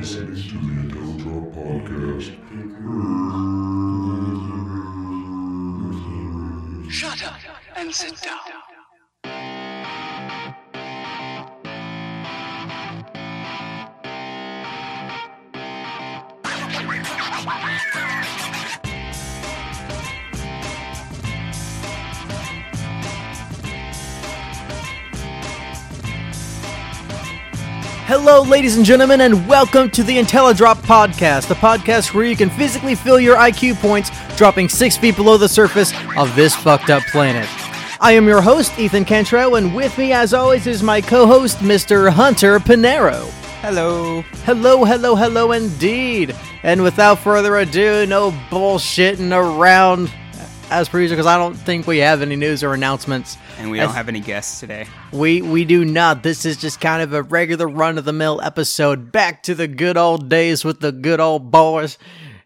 listening to the IntelliDrop podcast. Shut up and sit down. Hello, ladies and gentlemen, and welcome to the IntelliDrop Podcast, the podcast where you can physically feel your IQ points dropping six feet below the surface of this fucked up planet. I am your host, Ethan Cantrell, and with me, as always, is my co host, Mr. Hunter Pinero. Hello. Hello, hello, hello, indeed. And without further ado, no bullshitting around as per usual, because I don't think we have any news or announcements. And we As- don't have any guests today. We we do not. This is just kind of a regular run of the mill episode. Back to the good old days with the good old boys.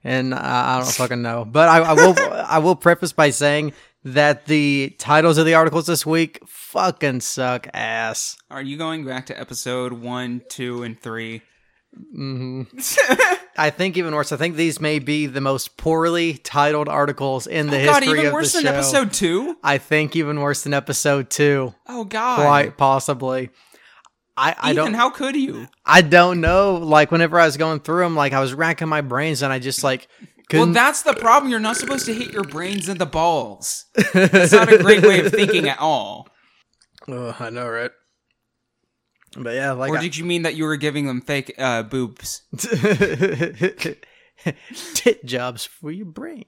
And I, I don't fucking know, but I, I will I will preface by saying that the titles of the articles this week fucking suck ass. Are you going back to episode one, two, and three? Mm-hmm. I think even worse. I think these may be the most poorly titled articles in the Oh, God, history even of worse the than episode two? I think even worse than episode two, Oh God. quite possibly. I, I Ethan, don't how could you? I don't know. Like whenever I was going through them, like I was racking my brains and I just like Well, couldn't. that's the problem. You're not supposed to hit your brains in the balls. That's not a great way of thinking at all. Ugh, I know, right? But yeah, like Or I- did you mean that you were giving them fake uh, boobs? tit jobs for your brains.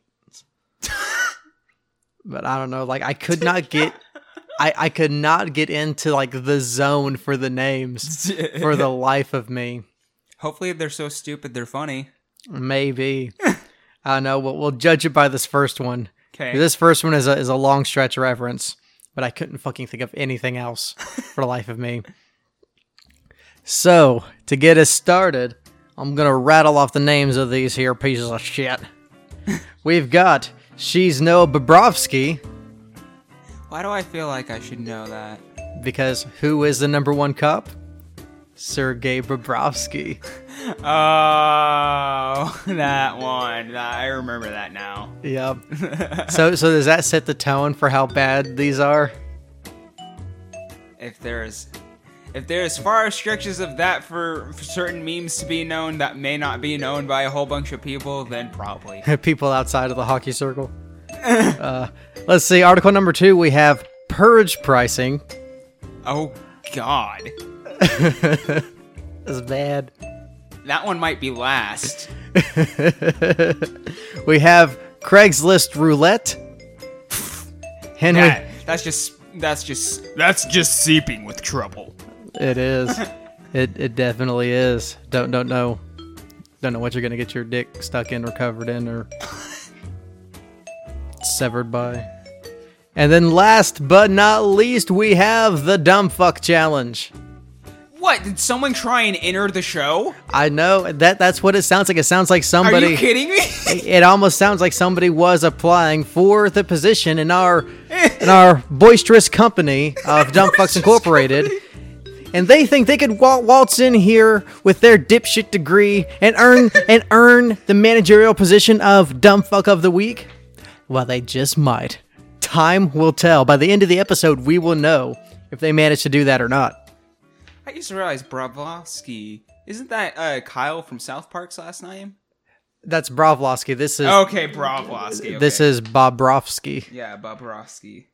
but I don't know. Like I could not get. I, I could not get into like the zone for the names for the life of me. Hopefully, they're so stupid they're funny. Maybe. I don't know. We'll, we'll judge it by this first one. Okay. This first one is a, is a long stretch reference, but I couldn't fucking think of anything else for the life of me. So, to get us started, I'm going to rattle off the names of these here pieces of shit. We've got She's No Bobrovsky, Why do I feel like I should know that? because who is the number one cup? Sergei Bobrovsky. Oh, that one. I remember that now. Yep. so, so does that set the tone for how bad these are? if there's if there's far stretches of that for, for certain memes to be known that may not be known by a whole bunch of people, then probably. people outside of the hockey circle. uh, let's see. Article number two, we have purge pricing. Oh God, That's bad. that one might be last. We have Craigslist roulette. Henry, That, that's just that's just that's just seeping with trouble. It is. It it definitely is. Don't don't know. Don't know what you're gonna get your dick stuck in or covered in or severed by. And then last but not least, we have the dumb fuck challenge. What did someone try and enter the show? I know that that's what it sounds like. It sounds like somebody. Are you kidding me? it almost sounds like somebody was applying for the position in our in our boisterous company of Dumb Fucks Incorporated. And they think they could wa- waltz in here with their dipshit degree and earn and earn the managerial position of Dumb Fuck of the Week. Well, they just might. Time will tell. By the end of the episode, we will know if they manage to do that or not. I just realized Bravosky. Isn't that uh, Kyle from South Park's last name? That's Broflovski. This is Okay, Bravosky. Okay. this is Bobrovsky. yeah, Bobrovsky.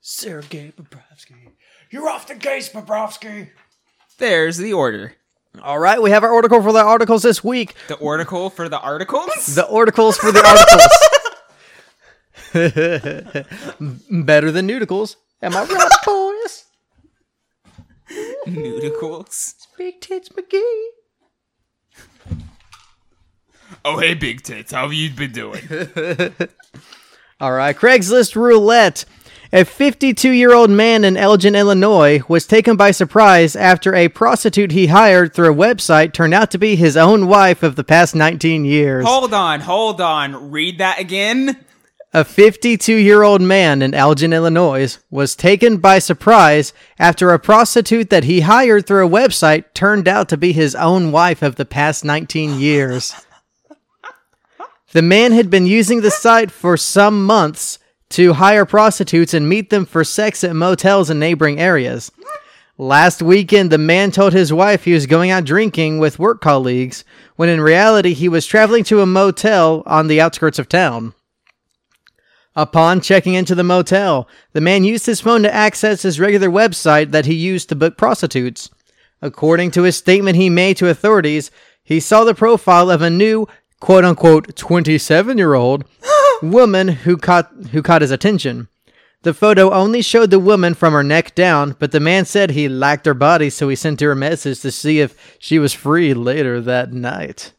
Sergey Bobrovsky. You're off the case, Bobrovsky. There's the order. All right, we have our article for the articles this week. The article for the articles. The articles for the articles. Better than nudicles. Am I right, boys? Nudicles. Big tits McGee. Oh, hey, Big Tits. How have you been doing? All right, Craigslist roulette. A 52 year old man in Elgin, Illinois, was taken by surprise after a prostitute he hired through a website turned out to be his own wife of the past 19 years. hold on, hold on. Read that again. A 52 year old man in Elgin, Illinois, was taken by surprise after a prostitute that he hired through a website turned out to be his own wife of the past 19 years. The man had been using the site for some months to hire prostitutes and meet them for sex at motels in neighboring areas. Last weekend, the man told his wife he was going out drinking with work colleagues, when in reality, he was traveling to a motel on the outskirts of town. Upon checking into the motel, the man used his phone to access his regular website that he used to book prostitutes. According to his statement he made to authorities, he saw the profile of a new quote unquote 27 year old woman who caught who caught his attention. The photo only showed the woman from her neck down, but the man said he liked her body, so he sent her a message to see if she was free later that night.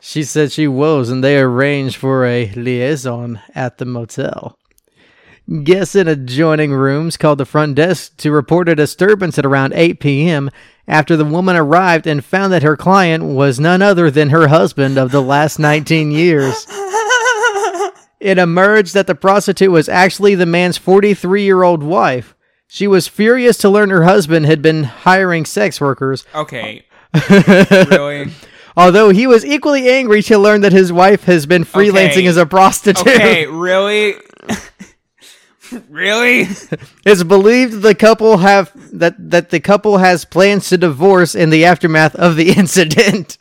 She said she was, and they arranged for a liaison at the motel. Guests in adjoining rooms called the front desk to report a disturbance at around 8 p.m. after the woman arrived and found that her client was none other than her husband of the last 19 years. It emerged that the prostitute was actually the man's 43 year old wife. She was furious to learn her husband had been hiring sex workers, Okay. really? although he was equally angry to learn that his wife has been freelancing Okay. as a prostitute. Okay, really? really? It's believed the couple have that that the couple has plans to divorce in the aftermath of the incident.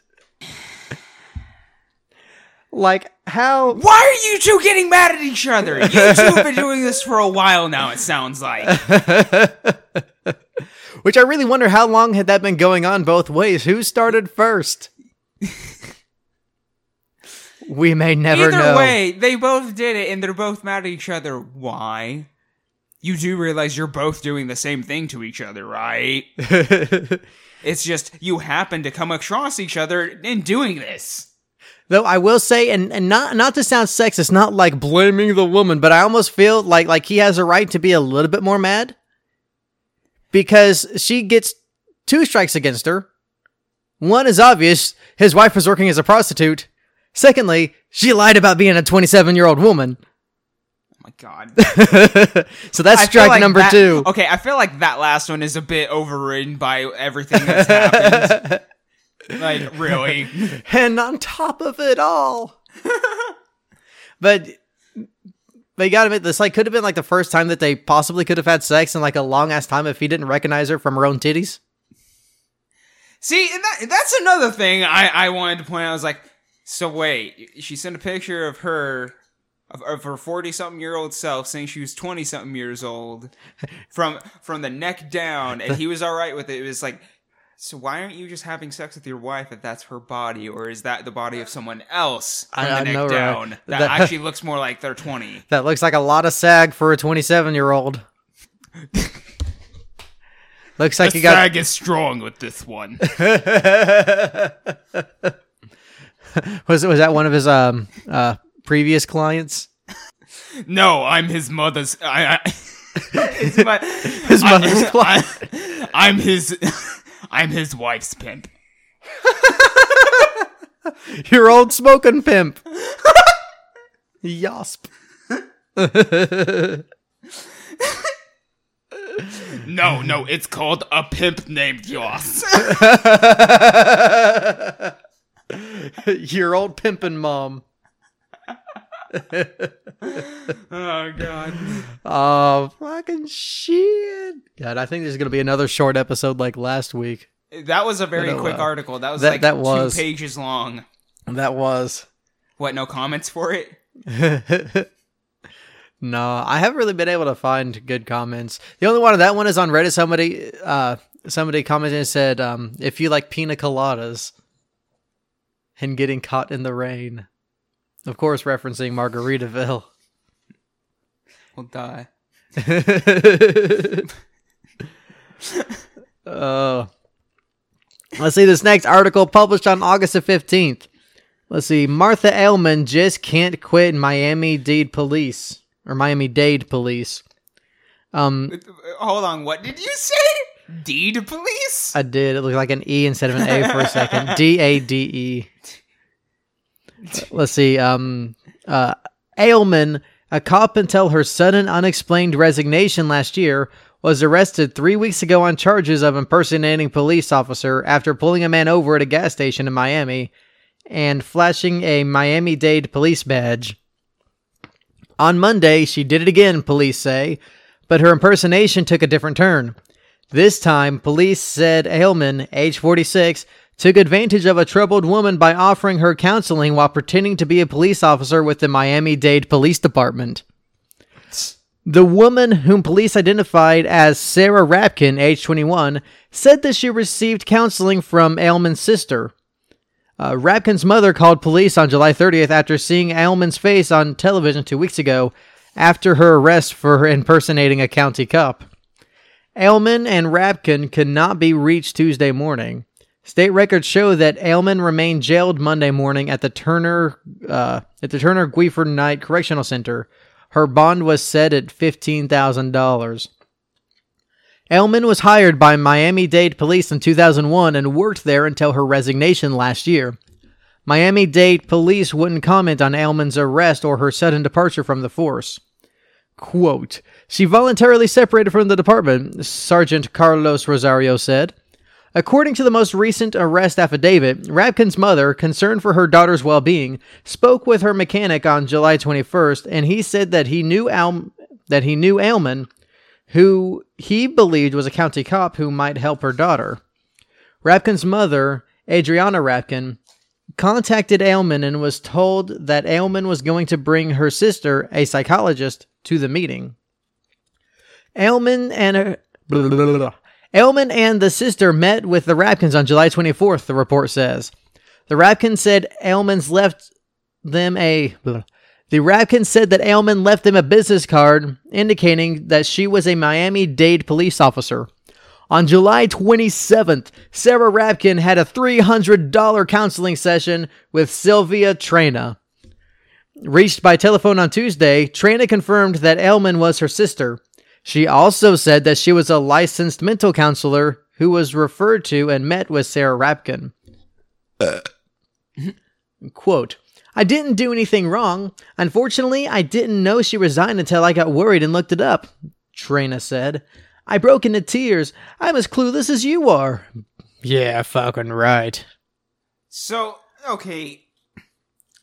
Like how Why are you two getting mad at each other? You two have been doing this for a while now, it sounds like. which I really wonder how long had that been going on both ways? Who started first? we may never know. Either know. way, they both did it and they're both mad at each other. Why? You do realize you're both doing the same thing to each other, right? It's just you happen to come across each other in doing this. Though I will say, and, and not not to sound sexist, not like blaming the woman, but I almost feel like like he has a right to be a little bit more mad because she gets two strikes against her. One is obvious: his wife was working as a prostitute. Secondly, she lied about being a 27 year old woman. Oh my god. so that's I strike like number that- two. Okay, I feel like that last one is a bit overridden by everything that's happened. like, really? and on top of it all. but but you gotta admit, this like could have been like the first time that they possibly could have had sex in like a long ass time if he didn't recognize her from her own titties. See, and that, that's another thing I, I wanted to point out. I was like, so wait, she sent a picture of her, of, of her forty something year old self, saying she was twenty something years old, from from the neck down, and he was all right with it. It was like, so why aren't you just having sex with your wife if that's her body, or is that the body of someone else from I- the neck know, right? down that, That- actually looks more like they're twenty? That looks like a lot of sag for a 27 year old. looks like you got sag is strong with this one. was was that one of his um uh previous clients? No, I'm his mother's. I, I his, mo- His mother's I, client. I, am his. I'm his wife's pimp. Your old smoking pimp. Yosp. No, no, it's called a pimp named Yoss. Your old pimpin' mom. Oh god. Oh, fucking shit. God, I think there's going to be another short episode like last week. That was a very know, quick uh, article. That was that- like that was. two pages long. That was. What? No comments for it? no, I haven't really been able to find good comments. The only one of that one is on Reddit. Somebody, uh, somebody commented and said, um, if you like pina coladas and getting caught in the rain. Of course, referencing Margaritaville. We'll die. Uh, let's see this next article published on August the 15th. Let's see. Martha Ailman just can't quit Miami Dade Police or Miami Dade Police. Um, Hold on. What did you say? Deed police? I did. It looked like an E instead of an A for a second. D A D E. Let's see. Um, uh, Ailman, a cop until her sudden unexplained resignation last year, was arrested three weeks ago on charges of impersonating police officer after pulling a man over at a gas station in Miami and flashing a Miami-Dade police badge. On Monday, she did it again, police say, but her impersonation took a different turn. This time, police said Ailman, age 46, took advantage of a troubled woman by offering her counseling while pretending to be a police officer with the Miami Dade Police Department. The woman, whom police identified as Sarah Rapkin, age 21, said that she received counseling from Ailman's sister. Uh, Rapkin's mother called police on July 30th after seeing Ailman's face on television two weeks ago after her arrest for impersonating a county cop. Ailman and Rapkin could not be reached Tuesday morning. State records show that Ailman remained jailed Monday morning at the Turner uh, at the Turner Guilford Knight Correctional Center. Her bond was set at fifteen thousand dollars. Ailman was hired by Miami Dade Police in 2001 and worked there until her resignation last year. Miami Dade Police wouldn't comment on Ailman's arrest or her sudden departure from the force. Quote, She voluntarily separated from the department, Sergeant Carlos Rosario said. According to the most recent arrest affidavit, Rapkin's mother, concerned for her daughter's well being, spoke with her mechanic on July 21st, and he said that he knew Al- that he knew Ailman, who he believed was a county cop who might help her daughter. Rapkin's mother, Adriana Rapkin, contacted Ailman and was told that Ailman was going to bring her sister, a psychologist, to the meeting. Ailman and her, blah, blah, blah, Ailman and the sister met with the Rapkins on July 24th, the report says. The Rapkins said Ailman's left them a. blah. The Rapkins said that Ailman left them a business card indicating that she was a Miami Dade police officer. On July 27th, Sarah Rapkin had a $300 counseling session with Sylvia Trana. Reached by telephone on Tuesday, Trana confirmed that Ailman was her sister. She also said that she was a licensed mental counselor who was referred to and met with Sarah Rapkin. Uh. Quote, I didn't do anything wrong. Unfortunately, I didn't know she resigned until I got worried and looked it up, Trina said. I broke into tears. I'm as clueless as you are. Yeah, fucking right. So, okay.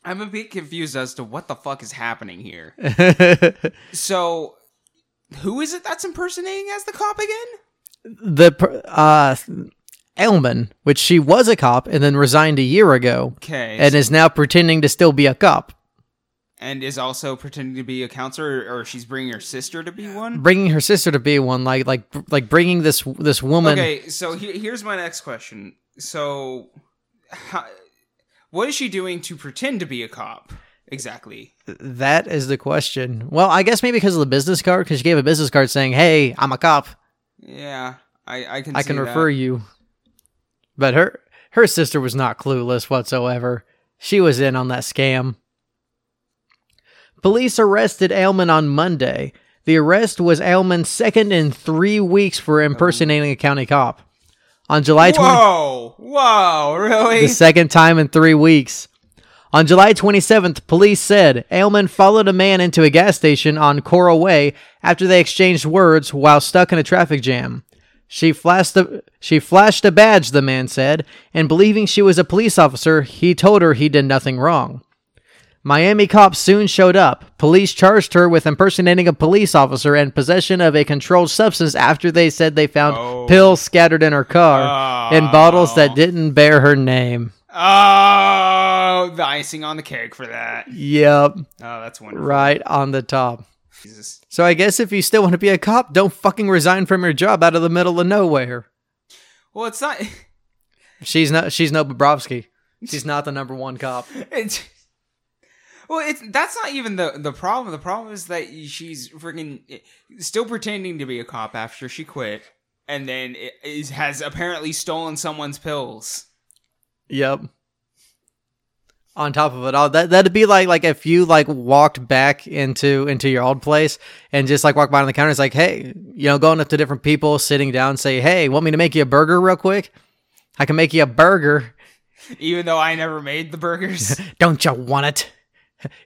I'm a bit confused as to what the fuck is happening here. So, who is it that's impersonating as the cop again? the per- uh Elman, which she was a cop and then resigned a year ago Okay. and is now pretending to still be a cop, and is also pretending to be a counselor, or she's bringing her sister to be one. bringing her sister to be one like like like bringing this this woman Okay, so he- here's my next question. So, how, what is she doing to pretend to be a cop exactly? That is the question. Well, I guess maybe because of the business card, because she gave a business card saying, "Hey, I'm a cop. Yeah, I I can I can that. refer you." But her her sister was not clueless whatsoever. She was in on that scam. Police arrested Ailman on Monday. The arrest was Ailman's second in three weeks for impersonating a county cop. On July 20- Whoa, whoa, really? the second time in three weeks. On July 27th, police said Ailman followed a man into a gas station on Coral Way after they exchanged words while stuck in a traffic jam. She flashed a, she flashed a badge, the man said, and believing she was a police officer, he told her he did nothing wrong. Miami cops soon showed up. Police charged her with impersonating a police officer and possession of a controlled substance after they said they found Oh. pills scattered in her car in bottles that oh. didn't bear her name. Oh, Oh, the icing on the cake for that. Yep, Oh, that's wonderful. right on the top. Jesus. So I guess if you still want to be a cop, don't fucking resign from your job out of the middle of nowhere. Well, it's not. She's not. She's no Bobrovsky. She's not the number one cop. It's. Well, it's that's not even the the problem. The problem is that she's freaking still pretending to be a cop after she quit, and then is has apparently stolen someone's pills. Yep. On top of it all, that that'd be like like if you like walked back into into your old place and just like walk by on the counter. It's like, hey, you know, going up to different people, sitting down, say, hey, want me to make you a burger real quick? I can make you a burger. Even though I never made the burgers. Don't you want it?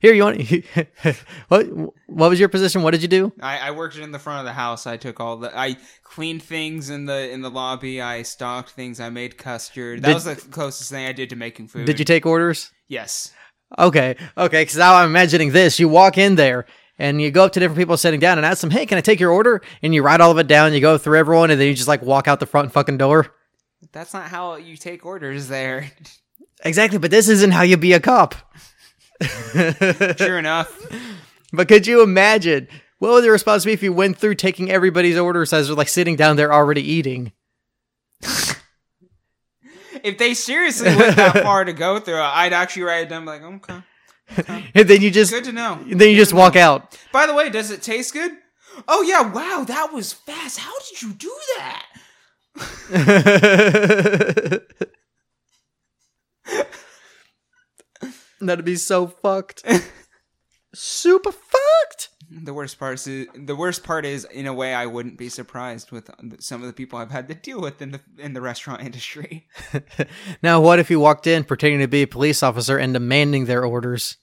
Here, you want what? What was your position? What did you do? I, I worked in the front of the house. I took all the. I cleaned things in the in the lobby. I stocked things. I made custard. That Did- was the closest thing I did to making food. Did you take orders? Yes. Okay, okay. Because now I'm imagining this: you walk in there and you go up to different people sitting down and ask them, "Hey, can I take your order?" And you write all of it down. You go through everyone, and then you just like walk out the front fucking door. That's not how you take orders there. Exactly, but this isn't how you be a cop. True enough. But could you imagine what would the response be if you went through taking everybody's orders as they're like sitting down there already eating? If they seriously went that far to go through, I'd actually write it down like, okay, And then you just good to know. then you just walk out. By the way, does it taste good? Oh yeah, wow, that was fast. How did you do that? That'd be so fucked. Super fucked. The worst part is the worst part is in a way I wouldn't be surprised with some of the people I've had to deal with in the in the restaurant industry. Now, what if you walked in pretending to be a police officer and demanding their orders?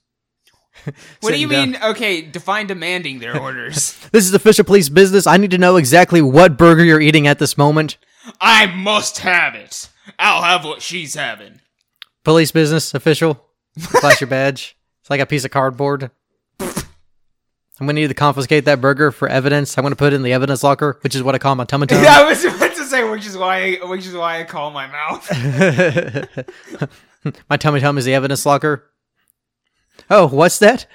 What do you Sitting mean? Okay, define demanding their orders. This is official police business. I need to know exactly what burger you're eating at this moment. I must have it. I'll have what she's having. Police business, official. Flash your badge. It's like a piece of cardboard. I'm gonna need to confiscate that burger for evidence. I'm gonna put it in the evidence locker, which is what I call my tum tum. Yeah, I was about to say, which is why, which is why I call my mouth. my tummy tum is the evidence locker. Oh, what's that?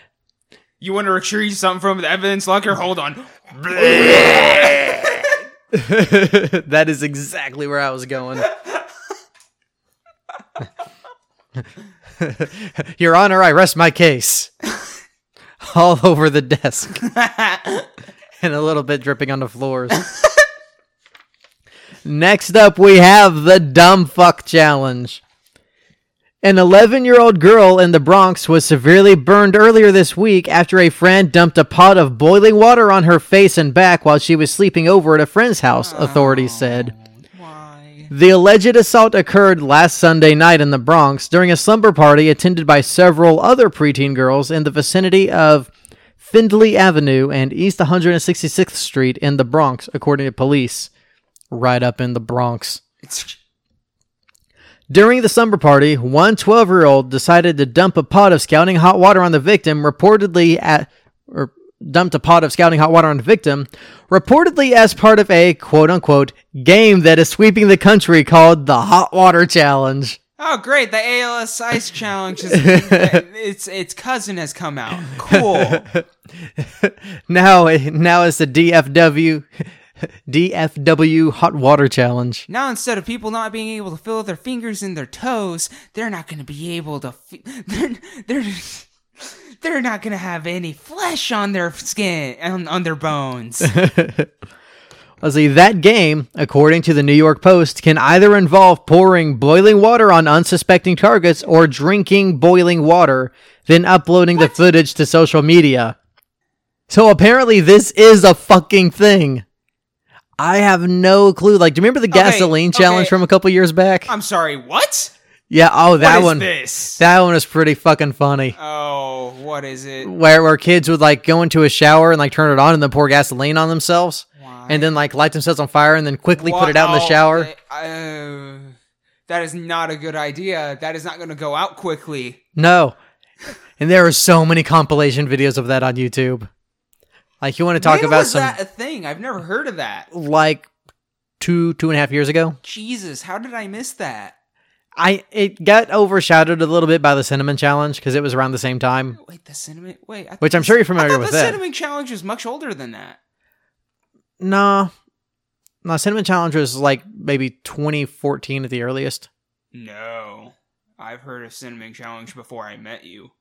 You want to retrieve something from the evidence locker? Hold on. that is exactly where I was going. Your Honor, I rest my case. All over the desk. and a little bit dripping on the floors. Next up, we have the Dumb Fuck Challenge. An 11 year old girl in the Bronx was severely burned earlier this week after a friend dumped a pot of boiling water on her face and back while she was sleeping over at a friend's house, authorities said. Oh. The alleged assault occurred last Sunday night in the Bronx during a slumber party attended by several other preteen girls in the vicinity of Findlay Avenue and East 166th Street in the Bronx, according to police. Right up in the Bronx. During the slumber party, one 12 year old decided to dump a pot of scalding hot water on the victim, reportedly at. Or, dumped a pot of scalding hot water on the victim, reportedly as part of a quote unquote game that is sweeping the country called the Hot Water Challenge. oh great. The ALS Ice Challenge is its its cousin has come out. Cool. Now, now it's the DFW DFW Hot Water Challenge. Now instead of people not being able to feel their fingers in their toes, they're not going to be able to. Fe- they're they're they're not going to have any flesh on their skin on, on their bones. Let's see, that game, according to the New York Post, can either involve pouring boiling water on unsuspecting targets or drinking boiling water, then uploading the footage to social media. So apparently, this is a fucking thing. I have no clue. Like, do you remember the Okay, gasoline challenge okay. from a couple years back? I'm sorry. What? yeah. Oh, that what one. this? That one is pretty fucking funny. oh, what is it? Where where kids would like go into a shower and like turn it on and then pour gasoline on themselves, Why? and then like light themselves on fire and then quickly put it out in the shower. uh, that is not a good idea. That is not going to go out quickly. No. And there are so many compilation videos of that on YouTube. Like you want to talk when about was some that a thing? I've never heard of that. like two two and a half years ago. Jesus, how did I miss that? I it got overshadowed a little bit by the cinnamon challenge because it was around the same time. Wait, the cinnamon. Wait, I Which I'm sure you're familiar with the that. cinnamon challenge was much older than that. No, no, cinnamon challenge was like maybe 2014 at the earliest. No, I've heard of cinnamon challenge before I met you.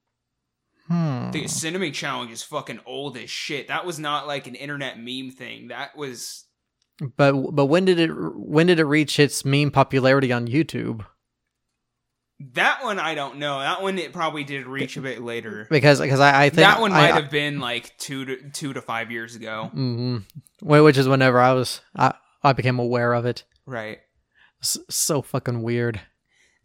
Hmm. The cinnamon challenge is fucking old as shit. That was not like an internet meme thing. That was But but when did it when did it reach its meme popularity on YouTube? That one. I don't know. That one it probably did reach a bit later. Because because I, I think That one I- might I- have been like two to two to five years ago. Mhm. Which is whenever I was I, I became aware of it. Right. S- so fucking weird.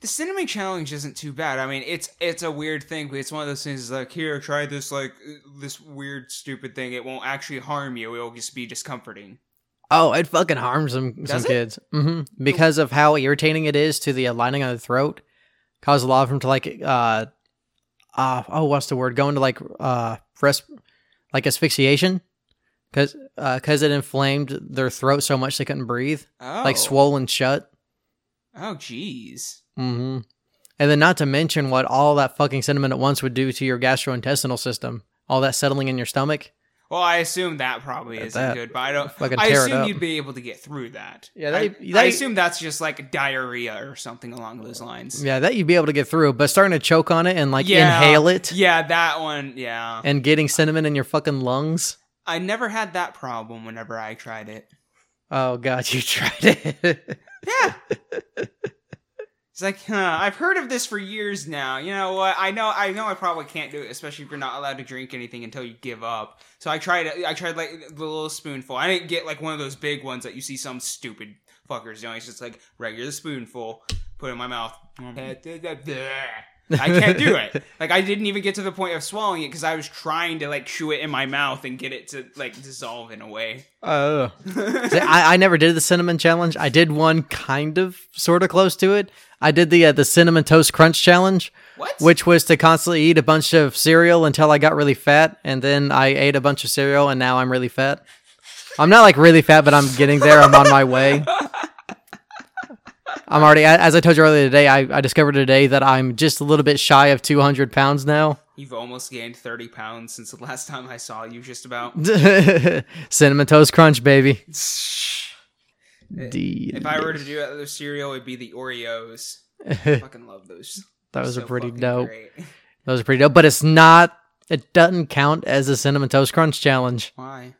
the cinnamon challenge isn't too bad. I mean, it's it's a weird thing, but it's one of those things like here, try this like this weird stupid thing. It won't actually harm you. It'll just be discomforting. Oh, it fucking harms some some it? kids. hmm Because of how irritating it is to the lining of the throat, cause a lot of them to like uh uh oh what's the word? going to like uh res- like asphyxiation, cause uh cause it inflamed their throat so much they couldn't breathe, Oh, like swollen shut. Oh, jeez. mm-hmm And then not to mention what all that fucking cinnamon at once would do to your gastrointestinal system. All that settling in your stomach. Well, I assume that probably isn't that. good, but I don't. Fucking I tear it assume up. you'd be able to get through that. Yeah, I, they- I they- assume that's just like diarrhea or something along those lines. Yeah, that you'd be able to get through, but starting to choke on it and like inhale it Yeah, that one. Yeah, and getting cinnamon in your fucking lungs. I never had that problem whenever I tried it. Oh god, you tried it. Yeah. It's like, huh, I've heard of this for years now. You know what? I know, I know, I probably can't do it, especially if you're not allowed to drink anything until you give up. So I tried, I tried like the little spoonful. I didn't get like one of those big ones that you see some stupid fuckers doing. It's just like regular spoonful, put it in my mouth. Mm-hmm. I can't do it. Like I didn't even get to the point of swallowing it because I was trying to like chew it in my mouth and get it to like dissolve in a way. Oh, I, I never did the cinnamon challenge. I did one kind of, sort of close to it. I did the uh, the cinnamon toast crunch challenge, What? which was to constantly eat a bunch of cereal until I got really fat, and then I ate a bunch of cereal, and now I'm really fat. I'm not like really fat, but I'm getting there. I'm on my way. I'm already, as I told you earlier today, I, I discovered today that I'm just a little bit shy of 200 pounds now. You've almost gained 30 pounds since the last time I saw you, just about. cinnamon toast crunch, baby. Indeed. If I were to do other cereal, it'd be the Oreos. I fucking love those. Those are So pretty dope. great. Those are pretty dope, but it's not. It doesn't count as a cinnamon toast crunch challenge Why?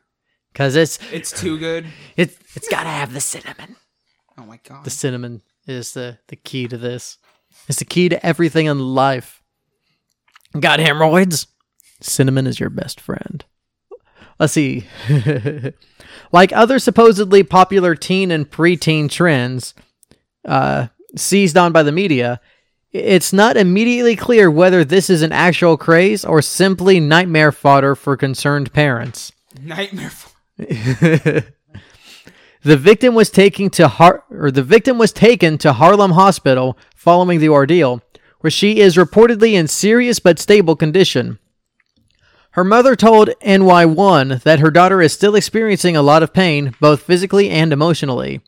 because it's It's too good. it's it's got to have the cinnamon. Oh my god. The cinnamon is the the key to this. It's the key to everything in life. Got hemorrhoids? Cinnamon is your best friend. Let's see. like other supposedly popular teen and preteen trends uh, seized on by the media, it's not immediately clear whether this is an actual craze or simply nightmare fodder for concerned parents. Nightmare. f- The victim was taken to Har- or the victim was taken to Harlem Hospital following the ordeal, where she is reportedly in serious but stable condition. Her mother told NY1 that her daughter is still experiencing a lot of pain, both physically and emotionally.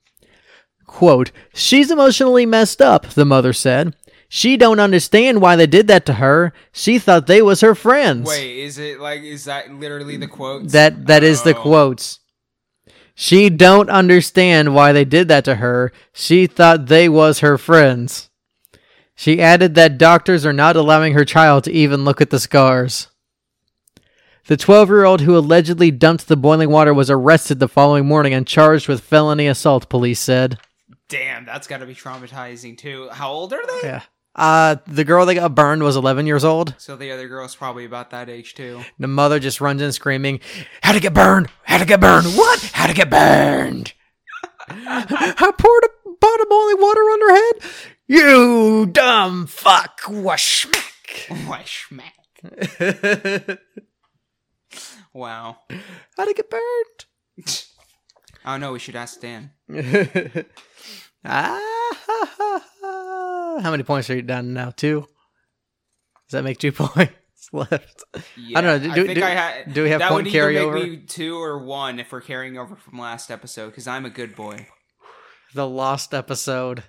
Quote, She's emotionally messed up, the mother said. She don't understand why they did that to her. She thought they was her friends. Wait, is it like is that literally the quotes? That that is the Oh. quotes. She don't understand why they did that to her. She thought they was her friends. She added that doctors are not allowing her child to even look at the scars. The 12-year-old who allegedly dumped the boiling water was arrested the following morning and charged with felony assault, police said. Damn, that's got to be traumatizing too. How old are they? Yeah. Uh the girl that got burned was 11 years old. So the other girl's probably about that age too. The mother just runs in screaming, How'd it get burned? How'd it get burned? What? How'd it get burned? I poured a pot of boiling water on her head. You dumb fuck. Washmack. Why schmack? Wow. How'd it get burned? I don't know. We should ask Dan. Ah, ha, ha, ha. How many points are you down now? Two? Does that make two points left? Yeah, I don't know. Do- I think do- I had. do we have that point would either carryover? make me two or one if we're carrying over from last episode because I'm a good boy. The lost episode.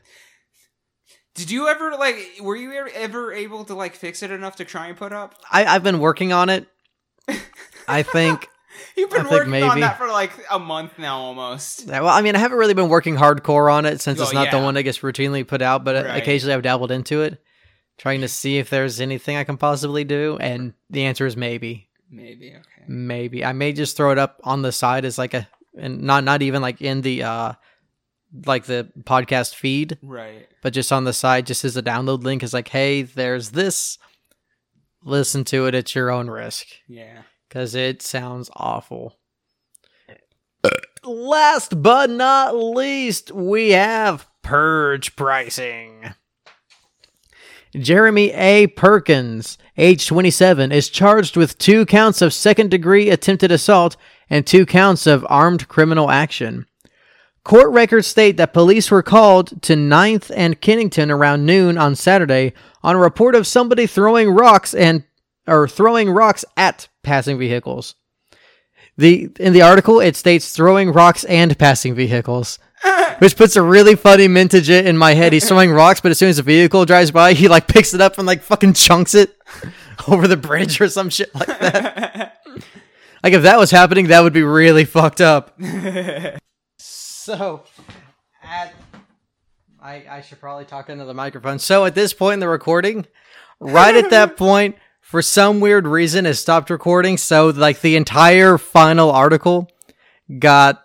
Did you ever like? Were you ever, ever able to like fix it enough to try and put up? I, I've been working on it. I think. You've been working on that for like a month now, almost. Yeah, well, I mean, I haven't really been working hardcore on it since Oh, it's not the one that gets routinely put out, but Right. occasionally I've dabbled into it, trying to see if there's anything I can possibly do, and the answer is maybe. Maybe okay. Maybe. I may just throw it up on the side as like a and not not even like in the uh like the podcast feed, Right. but just on the side just as a download link is like, "Hey, there's this. Listen to it at your own risk." Yeah. Because it sounds awful. Last but not least, we have purge pricing. Jeremy A. Perkins, age 27, is charged with two counts of second degree attempted assault and two counts of armed criminal action. Court records state that police were called to 9th and Kennington around noon on Saturday on a report of somebody throwing rocks and or throwing rocks at passing vehicles. The in the article it states throwing rocks and passing vehicles. Which puts a really funny mintage in my head. He's throwing rocks, but as soon as a vehicle drives by, he like picks it up and like fucking chunks it over the bridge or some shit like that. like if that was happening, that would be really fucked up. so, at I I should probably talk into the microphone. So at this point in the recording, right at that point, for some weird reason, it stopped recording. So like the entire final article got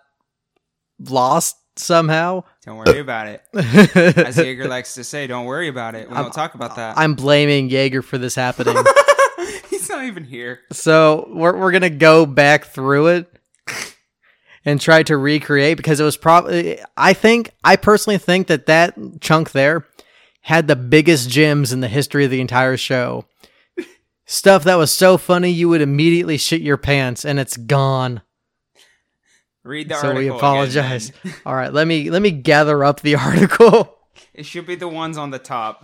lost somehow. Don't worry about it. As Jaeger likes to say, don't worry about it. We don't talk about that. I'm blaming Jaeger for this happening. He's not even here. so we're we're gonna go back through it and try to recreate because it was probably. I think I personally think that that chunk there had the biggest gems in the history of the entire show. Stuff that was so funny you would immediately shit your pants, and it's gone. Read the so article. we apologize. then. All right, let me let me gather up the article. It should be the ones on the top.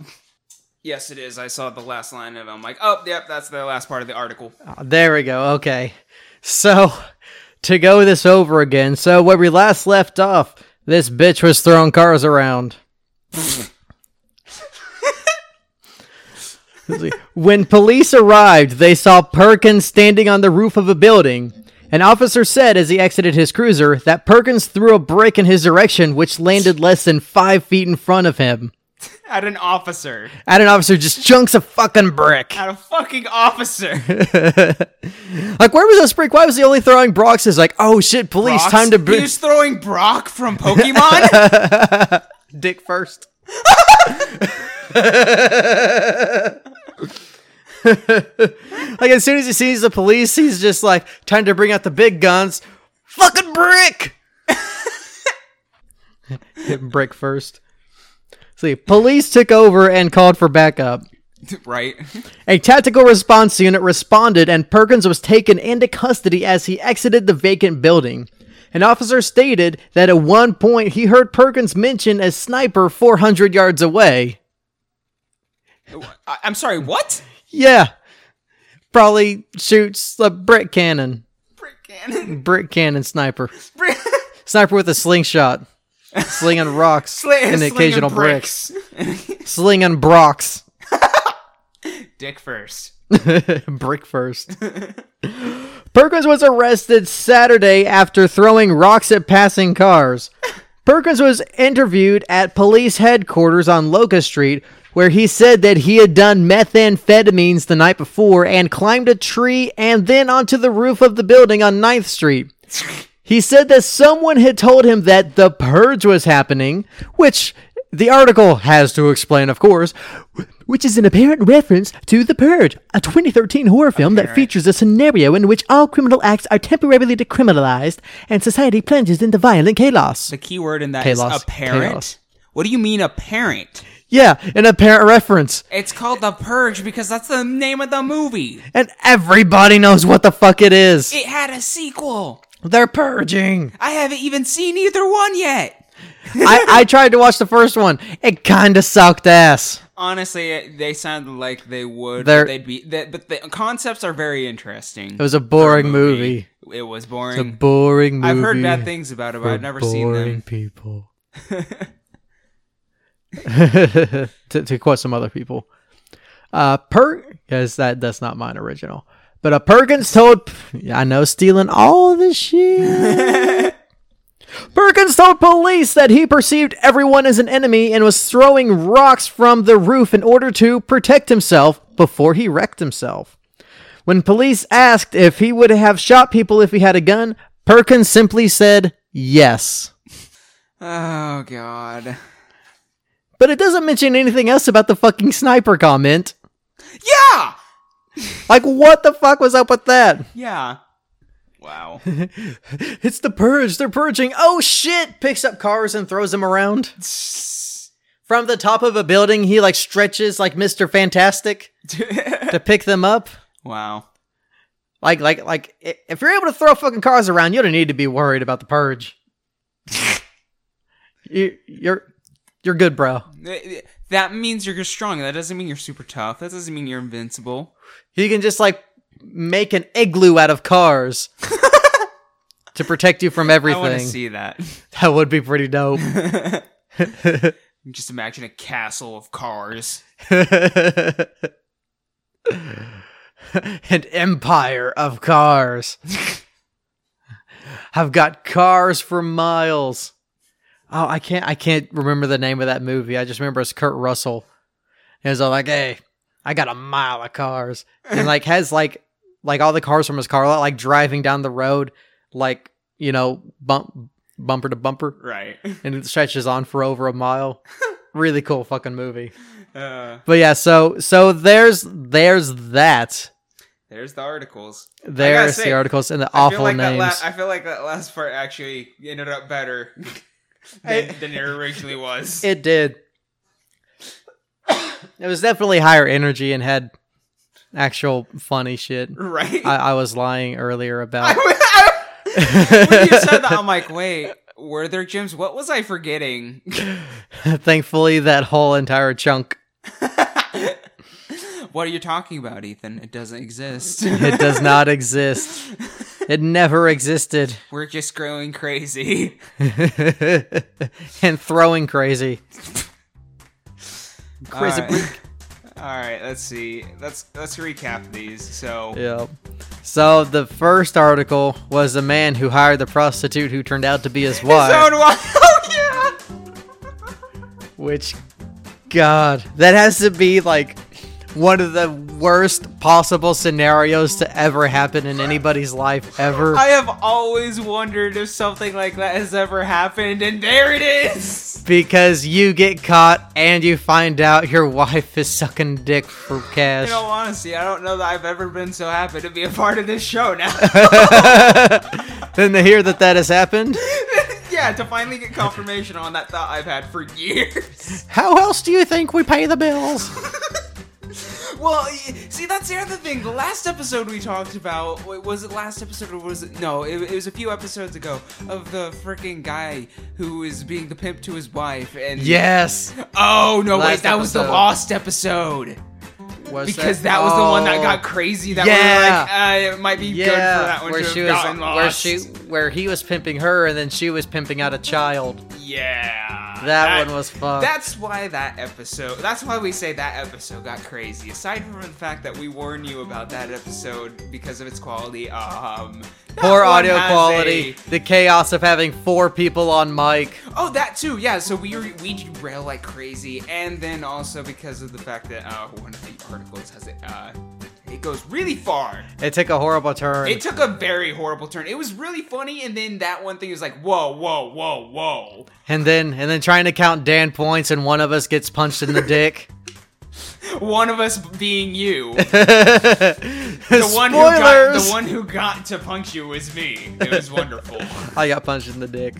Yes, it is. I saw the last line of it. I'm like, oh, yep, that's the last part of the article. Ah, there we go. Okay. So, to go this over again, so where we last left off, this bitch was throwing cars around. Let's see. When police arrived, they saw Perkins standing on the roof of a building. An officer said as he exited his cruiser that Perkins threw a brick in his direction, which landed less than five feet in front of him. At an officer. At an officer just chunks a fucking brick. At a fucking officer. Like, where was this brick? Why was he only throwing Brox? Is like, oh shit, police, Brock's- time to He bring was throwing Brock from Pokemon? dick first. like as soon as he sees the police, he's just like, time to bring out the big guns. Fucking brick. Hit brick first. See, police took over and called for backup. right. A tactical response unit responded and Perkins was taken into custody as he exited the vacant building. An officer stated that at one point he heard Perkins mention a sniper 400 yards away. I'm sorry, what? Yeah. Probably shoots a brick cannon. Brick cannon. Brick cannon sniper. Brick- Sniper with a slingshot. Slinging rocks Sli- and occasional bricks. bricks. Slinging brocks. Dick first. Brick first. Perkins was arrested Saturday after throwing rocks at passing cars. Perkins was interviewed at police headquarters on Locust Street, where he said that he had done methamphetamines the night before and climbed a tree and then onto the roof of the building on 9th Street. He said that someone had told him that the purge was happening, which the article has to explain, of course, which is an apparent reference to The Purge, a 2013 horror film that features a scenario in which all criminal acts are temporarily decriminalized and society plunges into violent chaos. The key word in that is Chaos. apparent. Chaos. What do you mean apparent? Yeah, an apparent reference. It's called The Purge because that's the name of the movie. And everybody knows what the fuck it is. It had a sequel. They're purging. I haven't even seen either one yet. I, I tried to watch the first one. It kinda sucked ass. Honestly, they sounded like they would. They're, they'd be. They, but the concepts are very interesting. It was a boring movie. It was boring. It's a boring. movie. I've heard bad things about it, but I've never seen boring them. people. to, to quote some other people, uh, Per, because that that's not mine original, but uh, Perkins told, I know, stealing all the shit. Perkins told police that he perceived everyone as an enemy and was throwing rocks from the roof in order to protect himself before he wrecked himself. When police asked if he would have shot people if he had a gun, Perkins simply said yes. Oh god. But it doesn't mention anything else about the fucking sniper comment. Yeah. Like, what the fuck was up with that? Yeah. Wow. It's the purge. They're purging. Oh shit! Picks up cars and throws them around. from the top of a building, he like stretches like Mr. Fantastic to pick them up. wow. Like, like, like, if you're able to throw fucking cars around, you don't need to be worried about the purge. you, you're, you're good, bro. That means you're strong. That doesn't mean you're super tough. That doesn't mean you're invincible. He can just like make an igloo out of cars to protect you from everything. I want to see that. That would be pretty dope. Just imagine a castle of cars. An empire of cars. I've got cars for miles. Oh, I can't I can't remember the name of that movie. I just remember it's Kurt Russell. And it's all like, hey, I got a mile of cars. And like has like like all the cars from his car lot like driving down the road like, you know, bump bumper to bumper. Right. And it stretches on for over a mile. really cool fucking movie. Uh, But yeah, so so there's there's that. there's the articles. There's say, the articles and the I awful like names. La- I feel like that last part actually ended up better than, than it originally was. it did. it was definitely higher energy and had actual funny shit. right. I, I was lying earlier about. when you said that, I'm like, wait, were there gyms? What was I forgetting? Thankfully, that whole entire chunk what are you talking about, Ethan? It doesn't exist. it does not exist. It never existed. We're just growing crazy. and throwing crazy. Crazy right. All right, let's see. Let's let's recap these. So Yep. So the first article was a man who hired the prostitute who turned out to be his wife. His own wife. Oh yeah. Which, God, that has to be like one of the worst possible scenarios to ever happen in anybody's life ever. I have always wondered if something like that has ever happened, and there it is. because you get caught and you find out your wife is sucking dick for cash. In all honesty, I don't know that I've ever been so happy to be a part of this show now. then to hear that that has happened, yeah, to finally get confirmation on that thought I've had for years. how else do you think we pay the bills? Well, see, that's the other thing. The last episode we talked about was it last episode or was it no? It, it was a few episodes ago of the freaking guy who is being the pimp to his wife, and Yes. Oh no! Wait, Last that was the episode. lost episode Was because that, was the one that Oh. got crazy. That Yeah. we were like, uh, it might be good for that one where to she was, where she, where he was pimping her, and then she was pimping out a child. yeah, That, one was fun. That's why that episode. That's why we say that episode got crazy. Aside from the fact that we warn you about that episode because of its quality, um, Poor audio quality, a- the chaos of having four people on mic. oh, that too. Yeah. So we re- we derail like crazy, and then also because of the fact that uh, one of the articles has it. Uh, it goes really far. It took a horrible turn. It took a very horrible turn. It was really funny, and then that one thing was like, whoa, whoa, whoa, whoa. and then and then trying to count Dan points and one of us gets punched in the dick. One of us being you. the one who got the one who got to punch you was me. It was wonderful. I got punched in the dick.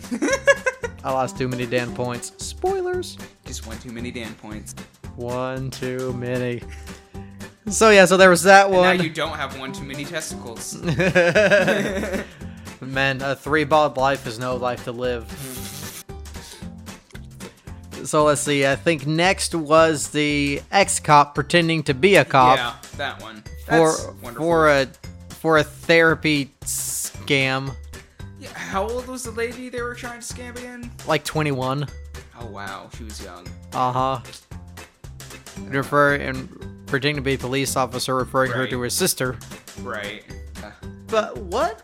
I lost too many Dan points. Spoilers. Just one too many Dan points. One too many. So yeah, so there was that And now you don't have one too many testicles. Man, a three balled life is no life to live. So let's see. I think next was the ex cop pretending to be a cop Yeah, that one. for wonderful. for a for a therapy scam. Yeah, how old was the lady they were trying to scam again? Like 21. Oh wow, she was young. Uh huh. Refer and pretending to be a police officer, referring her to her sister. Right. But what?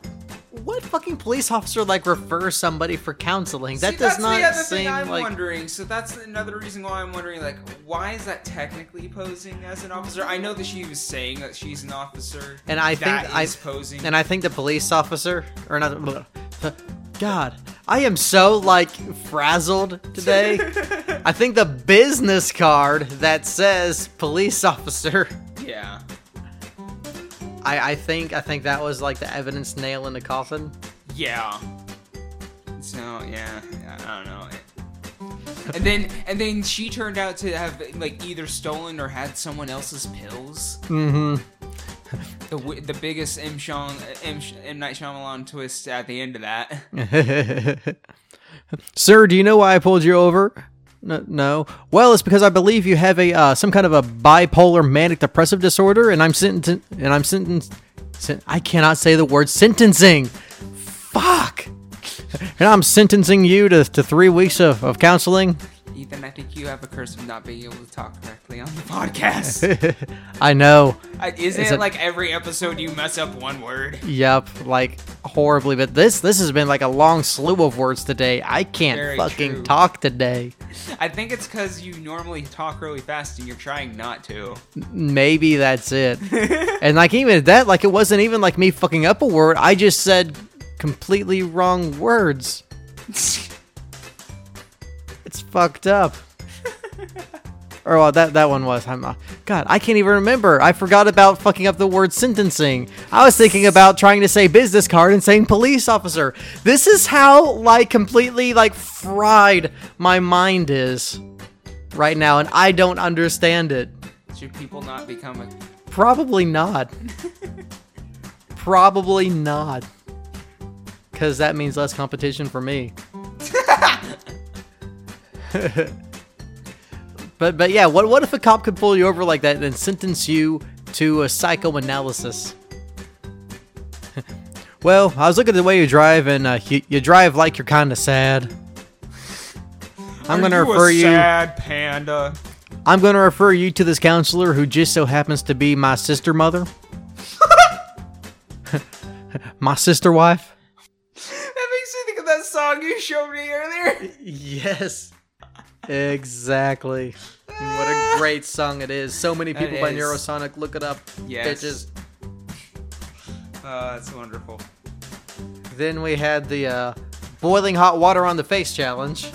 What fucking police officer like refers somebody for counseling? That See, does that's not the other seem thing I'm like. wondering. So that's another reason why I'm wondering, like, why is that technically posing as an officer? I know that she was saying that she's an officer. And I that think I posing. and I think the police officer or not. God, I am so like frazzled today. I think the business card that says police officer. yeah. I, I think I think that was like the evidence nail in the coffin. Yeah. So yeah, I don't know. And then and then she turned out to have like either stolen or had someone else's pills. Mm-hmm. The the biggest M. Sean, M. M. Night Shyamalan twist at the end of that. Sir, do you know why I pulled you over? No. Well, it's because I believe you have a uh, some kind of a bipolar manic depressive disorder, and I'm sentencing. And I'm sentenced. Sen- I cannot say the word sentencing. Fuck. And I'm sentencing you to, to three weeks of, of counseling. Ethan, I think you have a curse of not being able to talk correctly on the podcast. I know. Uh, I- Isn't It's it a- like every episode you mess up one word? Yep, like horribly. But this this has been like a long slew of words today. I can't Very fucking true. talk today. I think it's because you normally talk really fast and you're trying not to. Maybe that's it. and like even that, like it wasn't even like me fucking up a word. I just said completely wrong words. Fucked up. or well, that that one was. I'm, uh, God, I can't even remember. I forgot about fucking up the word sentencing. I was thinking about trying to say business card and saying police officer. This is how like completely like fried my mind is right now, and I don't understand it. Should people not become a. Probably not. Probably not. Because that means less competition for me. but but yeah, what what if a cop could pull you over like that and then sentence you to a psychoanalysis? well, I was looking at the way you drive, and uh, you, you drive like you're kind of sad. I'm gonna refer a you. Sad panda. I'm going to refer you to this counselor who just so happens to be my sister mother. my sister wife. That makes me think of that song you showed me earlier. Yes. Exactly. And what a great song it is. So many people by is. Neurosonic. Look it up. Yes. Bitches. Oh, that's wonderful. Then we had the uh, boiling hot water on the face challenge.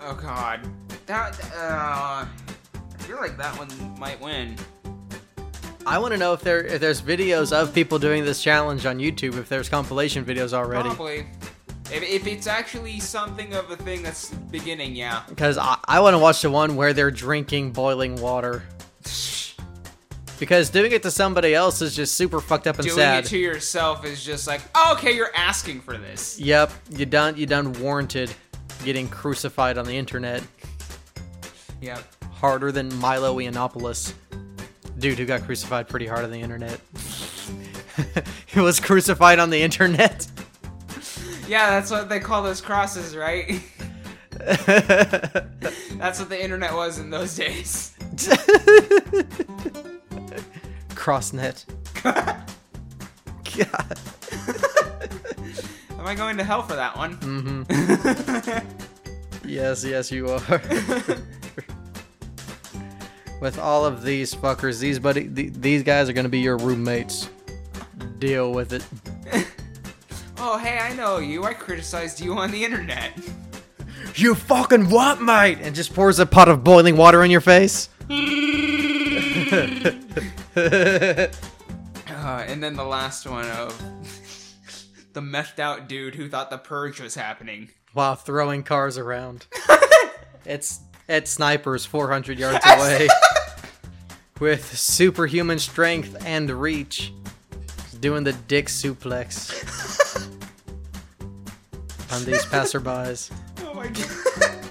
Oh god. That uh I feel like that one might win. I want to know if there if there's videos of people doing this challenge on YouTube. If there's compilation videos already. Probably. If, if it's actually something of a thing that's beginning, yeah. Because I, I want to watch the one where they're drinking boiling water. Because doing it to somebody else is just super fucked up and sad. Doing sad. it to yourself is just like, oh, okay, you're asking for this. yep, you done you done warranted getting crucified on the internet Yep. harder than Milo Yiannopoulos, dude who got crucified pretty hard on the internet. he was crucified on the internet. Yeah, that's what they call those crosses, right? that's what the internet was in those days. Crossnet. God. Am I going to hell for that one? Mm-hmm. Yes, yes, you are. With all of these fuckers, these buddy, th- these guys are gonna be your roommates. Deal with it. Oh, hey, I know you. I criticized you on the internet. You fucking what, mate? And just pours a pot of boiling water in your face. Uh, and then the last one of the methed out dude who thought the purge was happening. While throwing cars around. it's it's snipers 400 yards away. With superhuman strength and reach. Doing the dick suplex. On these passerbys. Oh my god.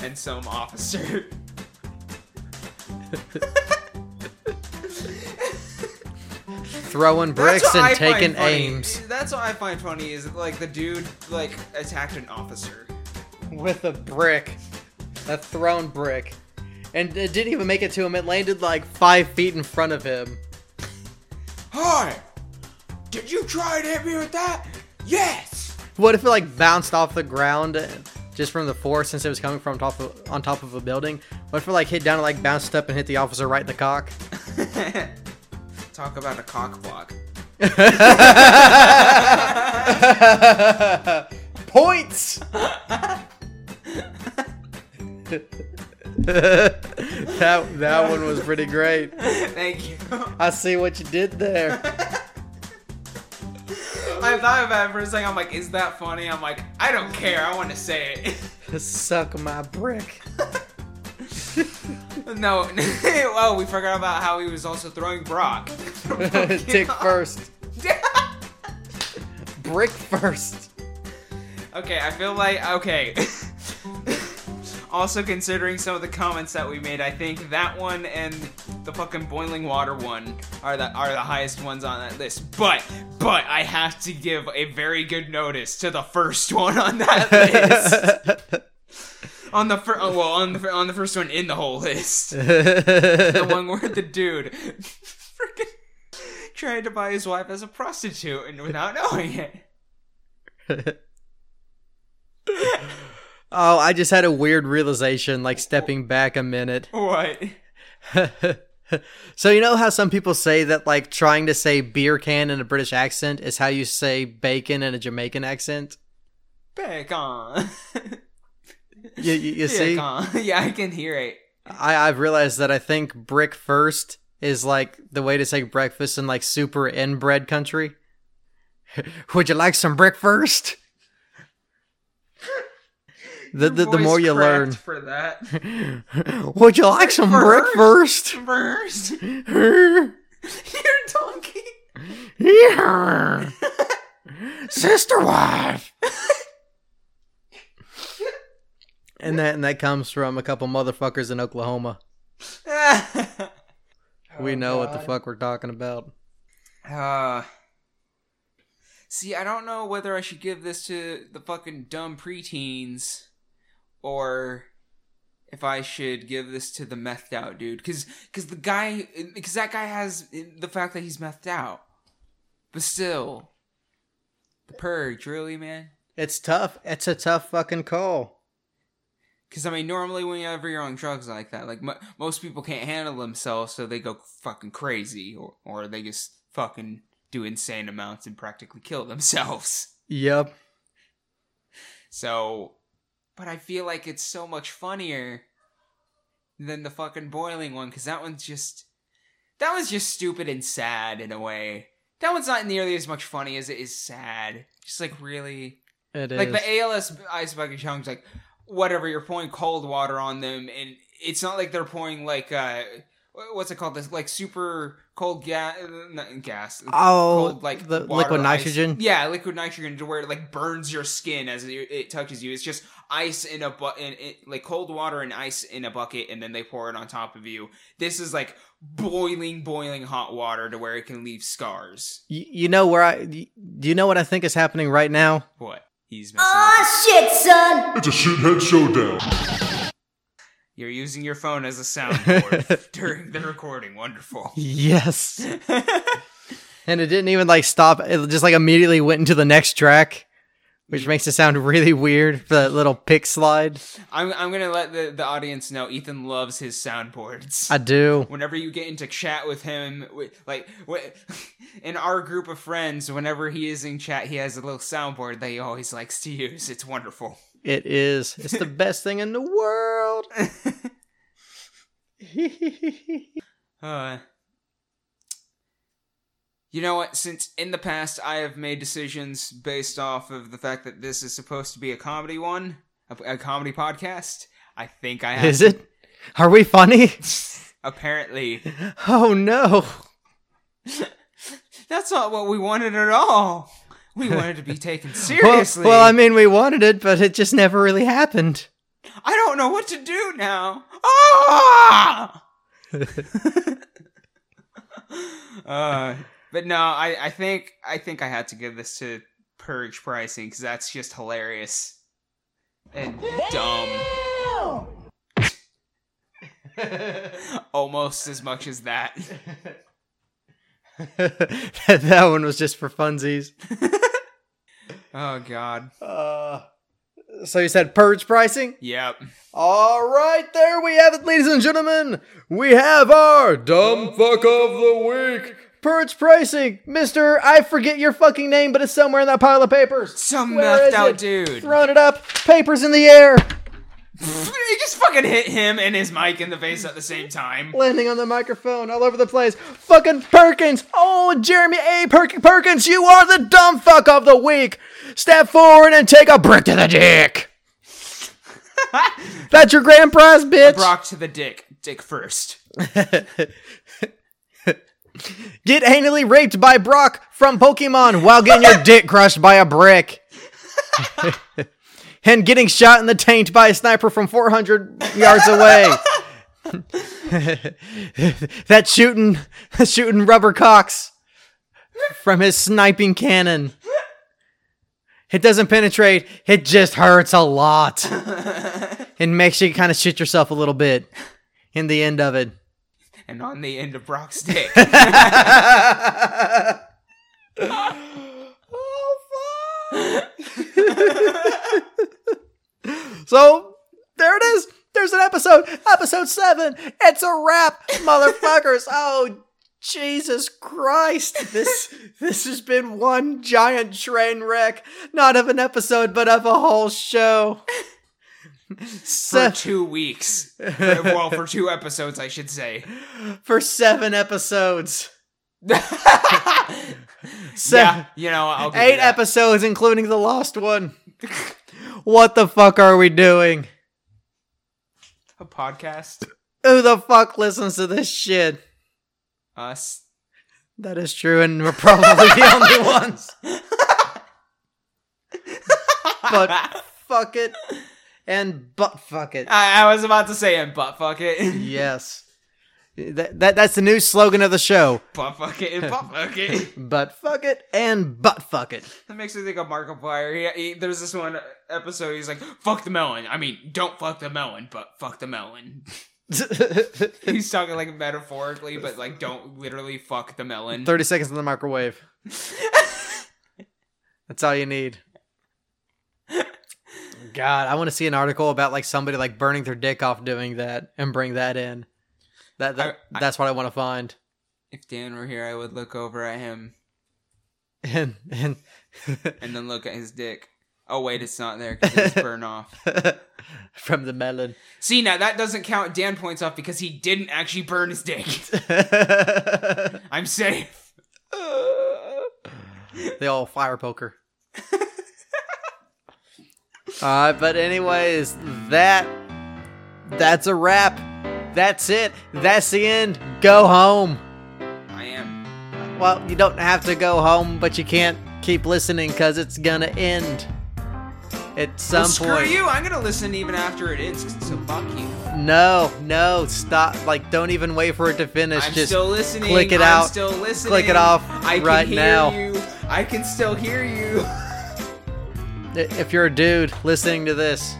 and some officer. Throwing bricks and taking aims. That's what I find funny is like the dude like attacked an officer. with a brick, a thrown brick, and it didn't even make it to him. It landed like five feet in front of him. Hi! Did you try to hit me with that? Yes! What if it like bounced off the ground just from the force since it was coming from top of, on top of a building? What if it like hit down and like bounced up and hit the officer right in the cock? Talk about a cock block. Points. that that one was pretty great. Thank you. I see what you did there. I thought about it for a second. I'm like, is that funny? I'm like, I don't care. I want to say it. Suck my brick. No, oh, we forgot about how he was also throwing Brock. Dick first. Brick first. Okay, I feel like okay. Also considering some of the comments that we made, I think that one and the fucking boiling water one are the are the highest ones on that list. But but I have to give a very good notice to the first one on that list. on the fir- oh, well on the on the first one in the whole list. the one where the dude freaking tried to buy his wife as a prostitute and without knowing it. Oh, I just had a weird realization, like stepping back a minute. What? so you know how some people say that like trying to say beer can in a British accent is how you say bacon in a Jamaican accent? Bacon. You, you, you see? Yeah, I can hear it. I, I've realized that I think brick first is like the way to say breakfast in like super inbred country. Would you like some brick first? The, the, the more you learn. for that. Would you like some brick first? First, Yeah. you're donkey. Sister wife. and that and that comes from a couple motherfuckers in Oklahoma. we know what the fuck we're talking about. Uh, see, I don't know whether I should give this to the fucking dumb preteens or if I should give this to the methed out dude. Because cause the guy, because that guy has the fact that he's methed out. But still, the purge, really, man? It's tough. It's a tough fucking call. Because I mean, normally whenever you're on drugs like that, like mo most people can't handle themselves, so they go fucking crazy, or or they just fucking do insane amounts and practically kill themselves. Yep. So, but I feel like it's so much funnier than the fucking boiling one, because that one's just that one's just stupid and sad in a way. That one's not nearly as much funny as it is sad. Just like really, It is. like the ALS ice bucket challenge, like whatever you're pouring cold water on them, and it's not like they're pouring like uh, what's it called? This like super cold gas, not gas. Oh, cold, like the liquid ice. nitrogen? Yeah, liquid nitrogen to where it like burns your skin as it, it touches you. It's just ice in a bu- in, in like cold water and ice in a bucket, and then they pour it on top of you. This is like boiling, boiling hot water to where it can leave scars. Y- you know where I Do you know what I think is happening right now? What? He's messing with Aw, shit, son! It's a shithead showdown. You're using your phone as a soundboard during the recording. Wonderful. Yes. and it didn't even like stop. It just like immediately went into the next track, which makes it sound really weird. for That little pick slide. I'm, I'm gonna let the, the audience know Ethan loves his soundboards. I do. whenever you get into chat with him, like in our group of friends, whenever he is in chat, he has a little soundboard that he always likes to use. It's wonderful. It is. It's the best thing in the world. Uh, you know what? Since in the past I have made decisions based off of the fact that this is supposed to be a comedy one, a, a comedy podcast, I think I have. is it? Are we funny? Apparently, Oh no. that's not what we wanted at all. We wanted to be taken Well, seriously. well, I mean, we wanted it, but it just never really happened. I don't know what to do now. Ah! uh, but no, I, I think I think I had to give this to Purge pricing because that's just hilarious and dumb. Almost as much as that. that one was just for funsies. Oh god. Uh, so you said purge pricing? Yep. All right, there we have it, ladies and gentlemen. We have our dumb fuck of the week. Purge pricing, Mister. I forget your fucking name, but it's somewhere in that pile of papers. Some Where out it? dude. Throwing it up, papers in the air, He just fucking hit him and his mic in the face at the same time. landing on the microphone, all over the place. Fucking Perkins. Oh, Jeremy A. Perk- Perkins, you are the dumb fuck of the week. Step forward and take a brick to the dick. That's your grand prize, bitch. Brock to the dick. Dick first. Get anally raped by Brock from Pokemon while getting your dick crushed by a brick. and getting shot in the taint by a sniper from 400 yards away. that shooting shooting rubber cocks from his sniping cannon. It doesn't penetrate, it just hurts a lot. and makes you kind of shit yourself a little bit in the end of it. And on the end of Brock's dick. So there it is. There's an episode, episode seven. It's a wrap, motherfuckers. oh, Jesus Christ! This this has been one giant train wreck, not of an episode, but of a whole show. for two weeks. well, for two episodes, I should say. for seven episodes, Se- yeah, you know, eight episodes, including the lost one. what the fuck are we doing? A podcast. Who the fuck listens to this shit? Us. That is true, and we're probably the only ones. but fuck it, and butt fuck it. I, I was about to say and butt fuck it. Yes, that, that that's the new slogan of the show. butt fuck it and butt fuck it. But fuck it and butt fuck it. That makes me think of Markiplier. He, he, there's this one episode. He's like, "Fuck the melon." I mean, don't fuck the melon, but fuck the melon. he's talking like metaphorically, but like, don't literally fuck the melon. Thirty seconds in the microwave. That's all you need. God, I want to see an article about like somebody like burning their dick off doing that and bring that in. That, that I- I- that's what I want to find. If Dan were here, I would look over at him And and and then look at his dick. Oh wait, it's not there because it's burned off. from the melon. See now that doesn't count Dan points off because he didn't actually burn his dick. I'm safe. the old fire poker. Alright, but anyways, that that's a wrap. That's it. That's the end. Go home. I am. Well, you don't have to go home, but you can't keep listening because it's gonna end at some Well, screw point. you. I'm gonna listen even after it ends. So fuck you. No, no, stop! Like, don't even wait for it to finish. I'm Just still listening. click it I'm out. Still listening. Click it off I can right hear now. You. I can still hear you. if you're a dude listening to this,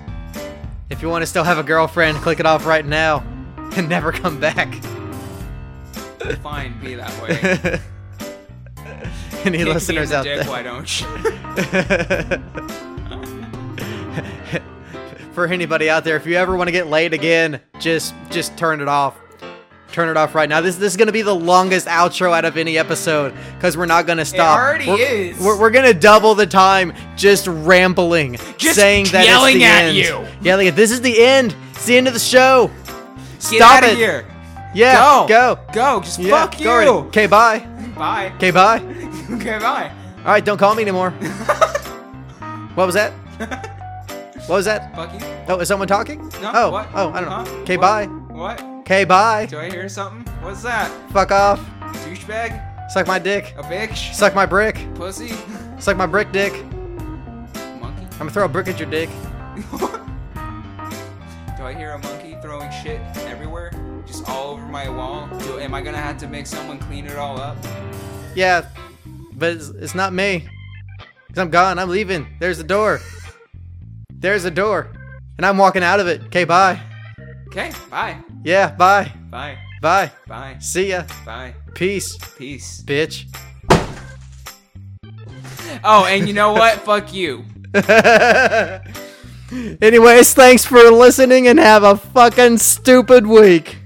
if you want to still have a girlfriend, click it off right now and never come back. Fine, be that way. Any Kick listeners the out dick, there? Why don't you? For anybody out there, if you ever want to get laid again, just just turn it off. Turn it off right now. This this is gonna be the longest outro out of any episode because we're not gonna stop. already we're, is. We're, we're gonna double the time just rambling, Just saying that yelling it's the at end. you. Yelling at you. this is the end. It's the end of the show. Get Stop it. here. Yeah, Go. go. Go. Just Yeah, fuck you. Okay, bye. Bye. Okay, bye. Okay, bye. All right, don't call me anymore. what was that? What was that? Fuck you. Oh, is someone talking? No, oh, what? oh, I don't know. Huh? Okay, What? bye. What? Okay, bye. Do I hear something? What's that? Fuck off. Douchebag? Suck my dick. A bitch? Suck my brick. Pussy? Suck my brick dick. Monkey? I'm gonna throw a brick at your dick. Do I hear a monkey throwing shit everywhere? Just all over my wall? Do, am I gonna have to make someone clean it all up? Yeah, but it's, it's not me. Cause I'm gone. I'm leaving. There's the door. There's the door. And I'm walking out of it. Okay, bye. Okay, bye. Yeah, bye. Bye. Bye. Bye. See ya. Bye. Peace, Peace. bitch. Oh, and you know what? Fuck you. Anyways, thanks for listening and have a fucking stupid week.